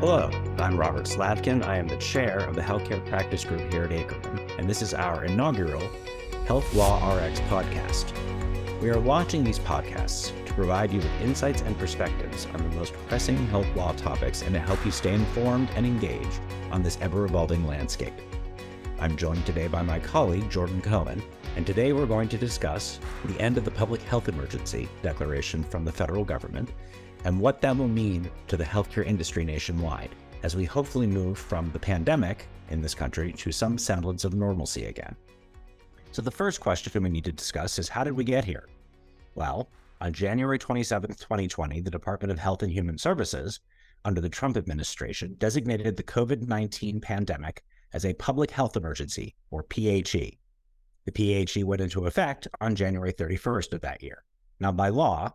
Hello, I'm Robert Slavkin. I am the chair of the healthcare practice group here at Akerman, and this is our inaugural Health Law RX podcast. We are launching these podcasts to provide you with insights and perspectives on the most pressing health law topics and to help you stay informed and engaged on this ever evolving landscape. I'm joined today by my colleague, Jordan Cohen, and today we're going to discuss the end of the public health emergency declaration from the federal government and what that will mean to the healthcare industry nationwide as we hopefully move from the pandemic in this country to some semblance of normalcy again. So, the first question we need to discuss is how did we get here? Well, on January 27, 2020, the Department of Health and Human Services, under the Trump administration, designated the COVID 19 pandemic as a public health emergency, or PHE. The PHE went into effect on January 31st of that year. Now, by law,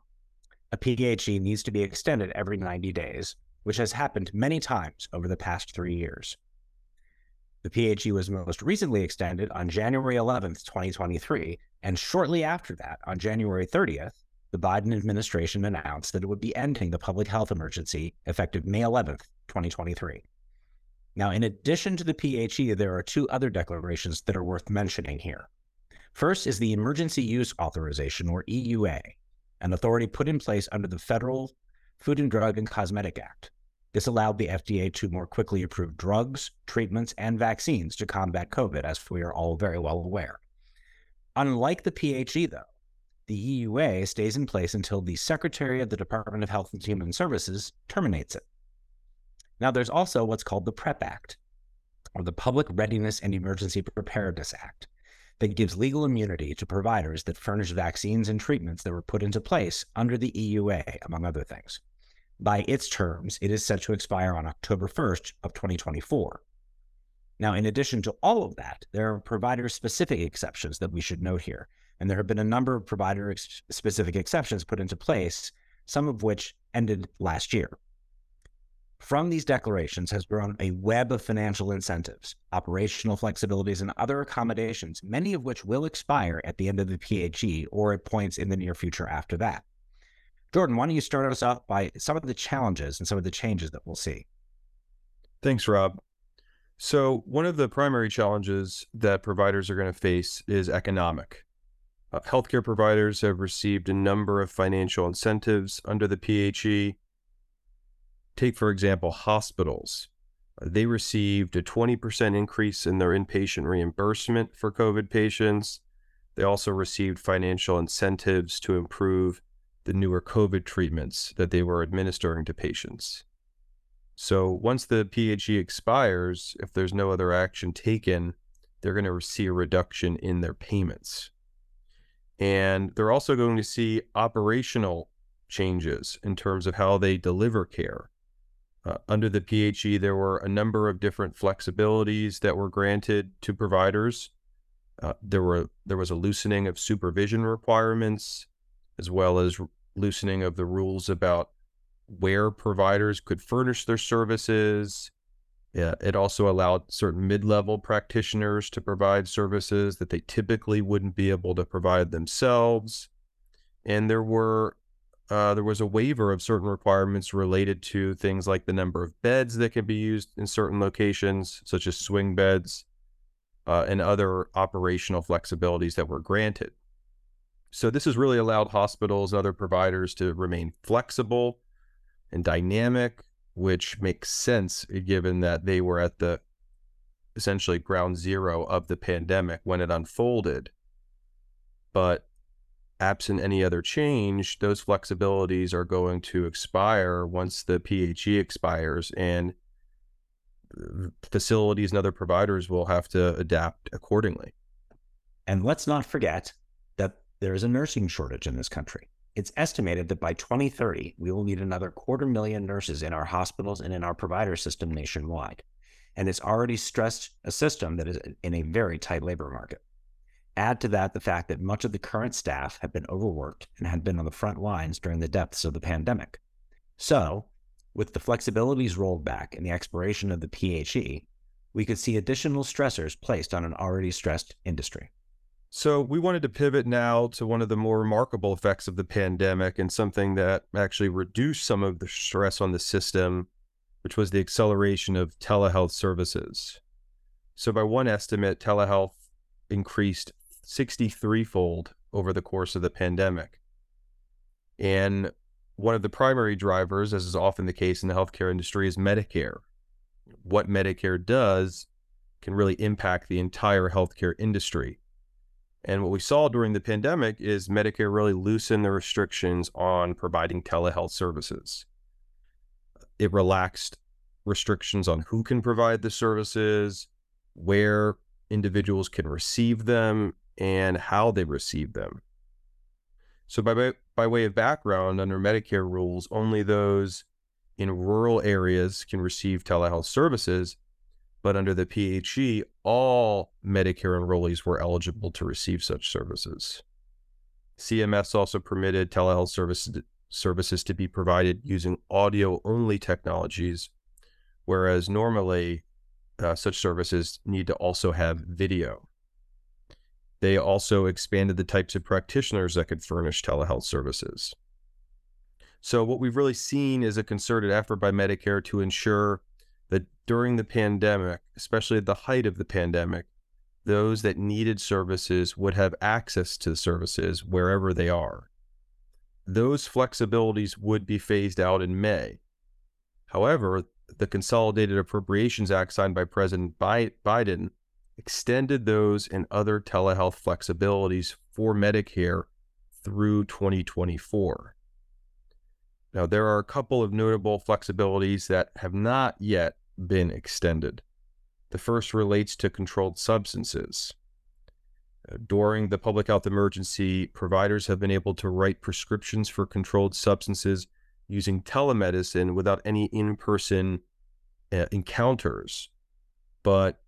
a PHE needs to be extended every 90 days, which has happened many times over the past three years. The PHE was most recently extended on January 11th, 2023, and shortly after that, on January 30th, the Biden administration announced that it would be ending the public health emergency effective May 11th, 2023. Now, in addition to the PHE, there are two other declarations that are worth mentioning here. First is the Emergency Use Authorization, or EUA, an authority put in place under the Federal Food and Drug and Cosmetic Act. This allowed the FDA to more quickly approve drugs, treatments, and vaccines to combat COVID, as we are all very well aware. Unlike the PHE, though, the EUA stays in place until the Secretary of the Department of Health and Human Services terminates it. Now, there's also what's called the PrEP Act, or the Public Readiness and Emergency Preparedness Act that gives legal immunity to providers that furnish vaccines and treatments that were put into place under the EUA, among other things. By its terms, it is set to expire on October 1st of 2024. Now, in addition to all of that, there are provider-specific exceptions that we should note here, and there have been a number of provider-specific exceptions put into place, some of which ended last year. From these declarations has grown a web of financial incentives, operational flexibilities, and other accommodations, many of which will expire at the end of the PHE or at points in the near future after that. Jordan, why don't you start us off by some of the challenges and some of the changes that we'll see? Thanks, Rob. So, one of the primary challenges that providers are going to face is economic. Uh, healthcare providers have received a number of financial incentives under the PHE Take, for example, hospitals. Uh, they received a 20% increase in their inpatient reimbursement for COVID patients. They also received financial incentives to improve the newer COVID treatments that they were administering to patients. So once the PHE expires, if there's no other action taken, they're going to see a reduction in their payments. And they're also going to see operational changes in terms of how they deliver care. Uh, under the PHE, there were a number of different flexibilities that were granted to providers. Uh, there were there was a loosening of supervision requirements, as well as loosening of the rules about where providers could furnish their services. Yeah, it also allowed certain mid-level practitioners to provide services that they typically wouldn't be able to provide themselves. And there were uh, there was a waiver of certain requirements related to things like the number of beds that can be used in certain locations, such as swing beds, uh, and other operational flexibilities that were granted. So, this has really allowed hospitals and other providers to remain flexible and dynamic, which makes sense given that they were at the essentially ground zero of the pandemic when it unfolded. But absent any other change, those flexibilities are going to expire once the PHE expires, and facilities and other providers will have to adapt accordingly. And let's not forget that there is a nursing shortage in this country. It's estimated that by 2030, we will need another quarter million nurses in our hospitals and in our provider system nationwide. And it's already stressed a system that is in a very tight labor market. Add to that the fact that much of the current staff have been overworked and had been on the front lines during the depths of the pandemic. So, with the flexibilities rolled back and the expiration of the PHE, we could see additional stressors placed on an already stressed industry. So, we wanted to pivot now to one of the more remarkable effects of the pandemic and something that actually reduced some of the stress on the system which was the acceleration of telehealth services. So, by one estimate, telehealth increased 63 fold over the course of the pandemic. And one of the primary drivers, as is often the case in the healthcare industry, is Medicare. What Medicare does can really impact the entire healthcare industry. And what we saw during the pandemic is Medicare really loosened the restrictions on providing telehealth services. It relaxed restrictions on who can provide the services, where individuals can receive them, and how they receive them. So, by, by way of background, under Medicare rules, only those in rural areas can receive telehealth services. But under the PHE, all Medicare enrollees were eligible to receive such services. CMS also permitted telehealth services, services to be provided using audio only technologies, whereas normally uh, such services need to also have video. They also expanded the types of practitioners that could furnish telehealth services. So, what we've really seen is a concerted effort by Medicare to ensure that during the pandemic, especially at the height of the pandemic, those that needed services would have access to the services wherever they are. Those flexibilities would be phased out in May. However, the Consolidated Appropriations Act signed by President Biden extended those and other telehealth flexibilities for Medicare through 2024. Now, there are a couple of notable flexibilities that have not yet been extended. The first relates to controlled substances. Uh, during the public health emergency, providers have been able to write prescriptions for controlled substances using telemedicine without any in person uh, encounters. But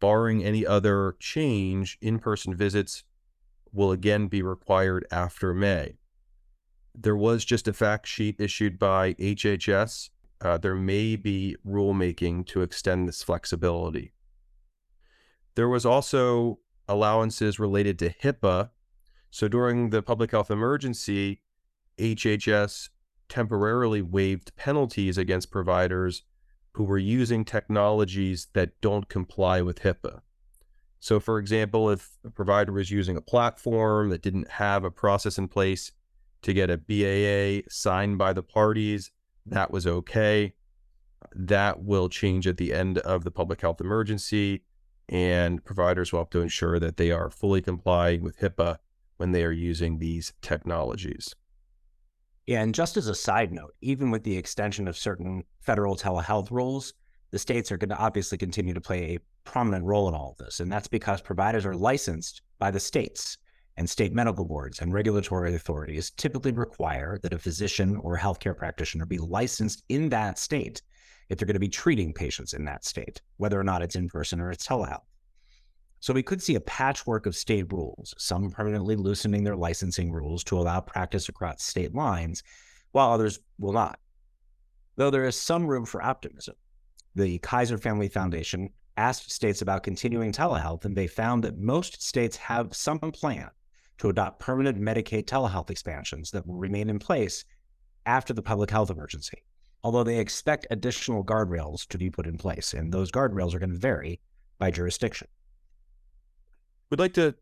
barring any other change, in person visits will again be required after May. There was just a fact sheet issued by HHS. Uh, there may be rulemaking to extend this flexibility. There was also allowances related to HIPAA. So during the public health emergency, HHS temporarily waived penalties against providers who were using technologies that don't comply with HIPAA. So, for example, if a provider was using a platform that didn't have a process in place to get a BAA signed by the parties, that was okay. That will change at the end of the public health emergency, and providers will have to ensure that they are fully complying with HIPAA when they are using these technologies. Yeah, and just as a side note, even with the extension of certain federal telehealth rules, the states are going to obviously continue to play a prominent role in all of this. And that's because providers are licensed by the states, and state medical boards and regulatory authorities typically require that a physician or healthcare practitioner be licensed in that state if they're going to be treating patients in that state, whether or not it's in person or it's telehealth. So we could see a patchwork of state rules, some permanently loosening their licensing rules to allow practice across state lines, while others will not. Though there is some room for optimism. The Kaiser Family Foundation asked states about continuing telehealth, and they found that most states have some plan to adopt permanent Medicaid telehealth expansions that will remain in place after the public health emergency, although they expect additional guardrails to be put in place, and those guardrails are going to vary by jurisdiction. We'd like to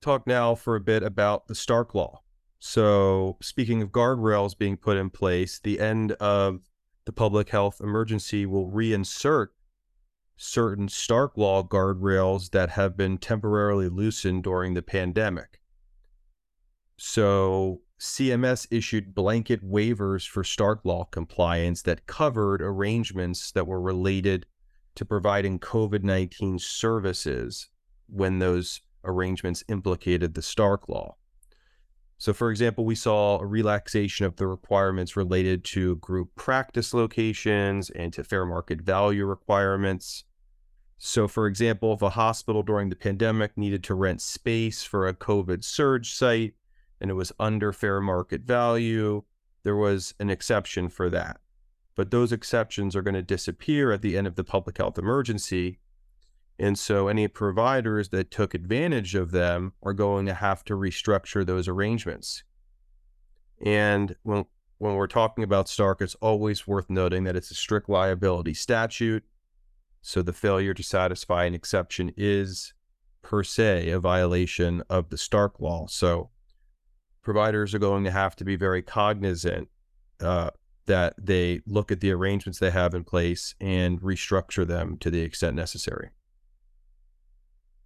talk now for a bit about the Stark Law. So, speaking of guardrails being put in place, the end of the public health emergency will reinsert certain Stark Law guardrails that have been temporarily loosened during the pandemic. So, CMS issued blanket waivers for Stark Law compliance that covered arrangements that were related to providing COVID 19 services when those arrangements implicated the Stark Law. So, for example, we saw a relaxation of the requirements related to group practice locations and to fair market value requirements. So, for example, if a hospital during the pandemic needed to rent space for a COVID surge site and it was under fair market value, there was an exception for that. But those exceptions are going to disappear at the end of the public health emergency and so any providers that took advantage of them are going to have to restructure those arrangements. And when when we're talking about Stark, it's always worth noting that it's a strict liability statute. So the failure to satisfy an exception is per se a violation of the Stark law. So providers are going to have to be very cognizant uh, that they look at the arrangements they have in place and restructure them to the extent necessary.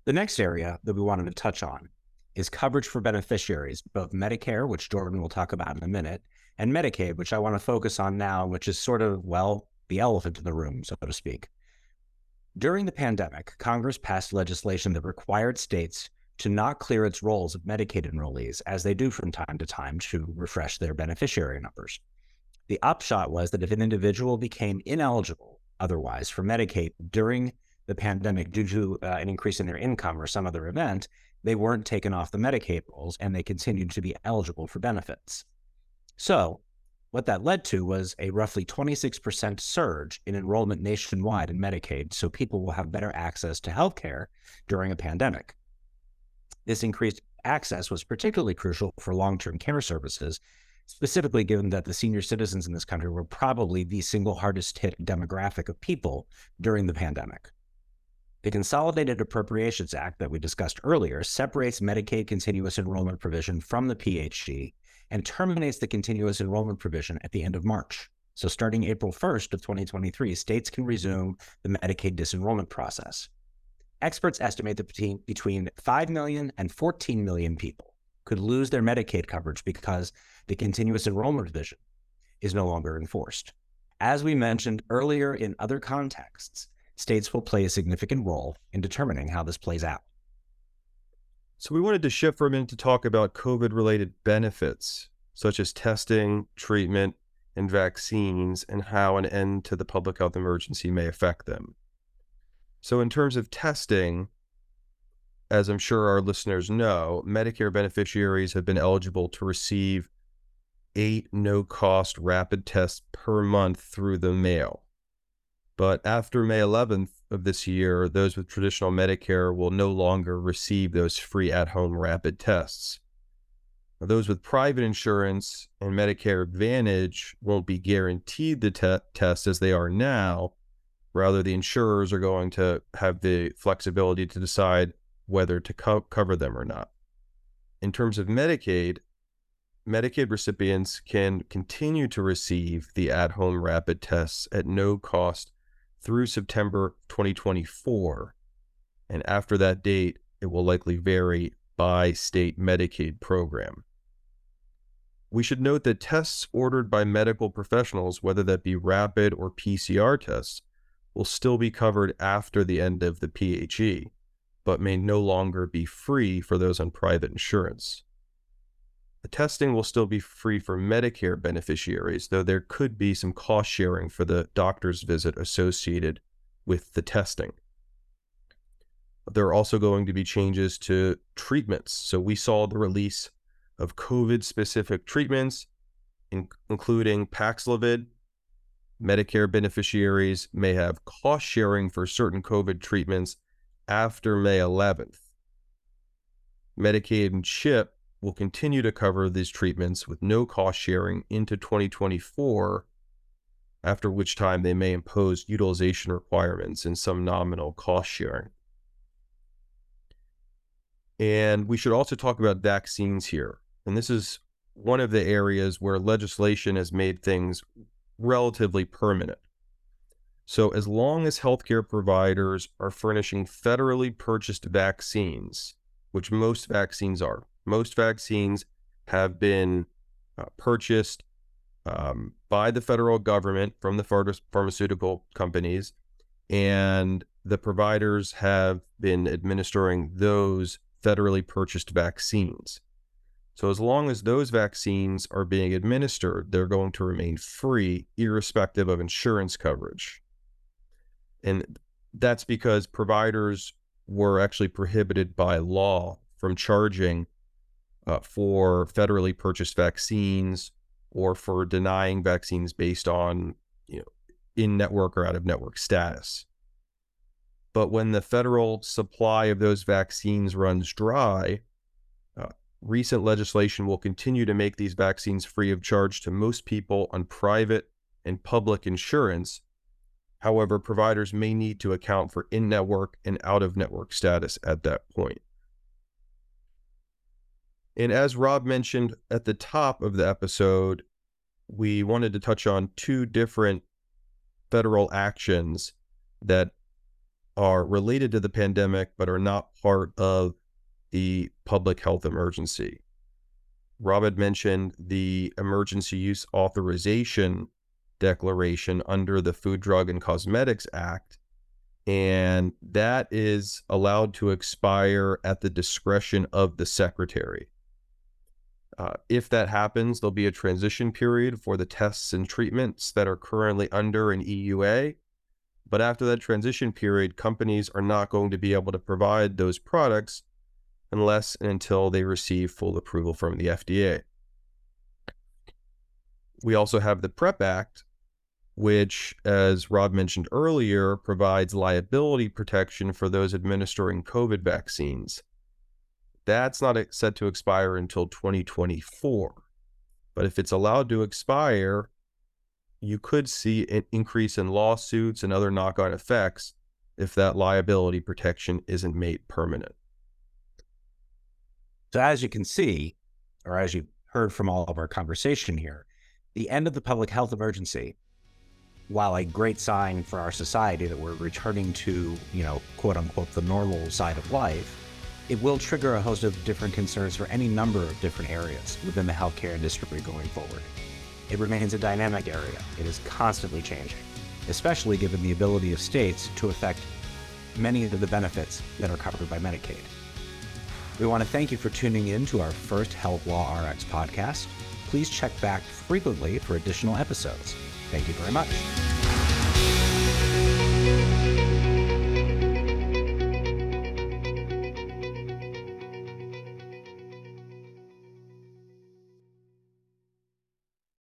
The next area that we wanted to touch on is coverage for beneficiaries, both Medicare, which Jordan will talk about in a minute, and Medicaid, which I want to focus on now, which is sort of, well, the elephant in the room, so to speak. During the pandemic, Congress passed legislation that required states to not clear its rolls of Medicaid enrollees, as they do from time to time to refresh their beneficiary numbers. The upshot was that if an individual became ineligible otherwise for Medicaid during the pandemic due to uh, an increase in their income or some other event, they weren't taken off the Medicaid rolls and they continued to be eligible for benefits. So, what that led to was a roughly 26% surge in enrollment nationwide in Medicaid, so people will have better access to health care during a pandemic. This increased access was particularly crucial for long term care services specifically given that the senior citizens in this country were probably the single hardest hit demographic of people during the pandemic. The Consolidated Appropriations Act that we discussed earlier separates Medicaid continuous enrollment provision from the PHE and terminates the continuous enrollment provision at the end of March. So starting April 1st of 2023, states can resume the Medicaid disenrollment process. Experts estimate that between, between 5 million and 14 million people could lose their Medicaid coverage because the continuous enrollment provision is no longer enforced. As we mentioned earlier in other contexts, states will play a significant role in determining how this plays out. So, we wanted to shift for a minute to talk about COVID related benefits, such as testing, treatment, and vaccines, and how an end to the public health emergency may affect them. So, in terms of testing, as I'm sure our listeners know, Medicare beneficiaries have been eligible to receive eight no cost rapid tests per month through the mail. But after May 11th of this year, those with traditional Medicare will no longer receive those free at home rapid tests. Those with private insurance and Medicare Advantage won't be guaranteed the te- test as they are now. Rather, the insurers are going to have the flexibility to decide whether to co- cover them or not. In terms of Medicaid, Medicaid recipients can continue to receive the at home rapid tests at no cost through September 2024. And after that date, it will likely vary by state Medicaid program. We should note that tests ordered by medical professionals, whether that be rapid or PCR tests, will still be covered after the end of the PHE but may no longer be free for those on private insurance. The testing will still be free for Medicare beneficiaries, though there could be some cost sharing for the doctor's visit associated with the testing. There are also going to be changes to treatments. So we saw the release of COVID specific treatments, in- including Paxlovid. Medicare beneficiaries may have cost sharing for certain COVID treatments after May 11th. Medicaid and CHIP will continue to cover these treatments with no cost sharing into 2024, after which time they may impose utilization requirements and some nominal cost sharing. And we should also talk about vaccines here. And this is one of the areas where legislation has made things relatively permanent. So, as long as healthcare providers are furnishing federally purchased vaccines, which most vaccines are, most vaccines have been uh, purchased um, by the federal government from the phar- pharmaceutical companies, and the providers have been administering those federally purchased vaccines. So, as long as those vaccines are being administered, they're going to remain free, irrespective of insurance coverage. And that's because providers were actually prohibited by law from charging uh, for federally purchased vaccines or for denying vaccines based on you know in network or out of network status. But when the federal supply of those vaccines runs dry, uh, recent legislation will continue to make these vaccines free of charge to most people on private and public insurance. However, providers may need to account for in network and out of network status at that point. And as Rob mentioned at the top of the episode, we wanted to touch on two different federal actions that are related to the pandemic but are not part of the public health emergency. Rob had mentioned the emergency use authorization declaration under the Food, Drug, and Cosmetics Act. And that is allowed to expire at the discretion of the secretary. Uh, if that happens, there'll be a transition period for the tests and treatments that are currently under an EUA. But after that transition period, companies are not going to be able to provide those products unless and until they receive full approval from the FDA. We also have the PrEP Act, which, as Rob mentioned earlier, provides liability protection for those administering COVID vaccines. That's not set to expire until 2024. But if it's allowed to expire, you could see an increase in lawsuits and other knock on effects if that liability protection isn't made permanent. So, as you can see, or as you've heard from all of our conversation here, the end of the public health emergency, while a great sign for our society that we're returning to, you know, quote unquote, the normal side of life, it will trigger a host of different concerns for any number of different areas within the healthcare industry going forward. It remains a dynamic area. It is constantly changing, especially given the ability of states to affect many of the benefits that are covered by Medicaid. We want to thank you for tuning in to our first Health Law RX podcast. Please check back frequently for additional episodes. Thank you very much.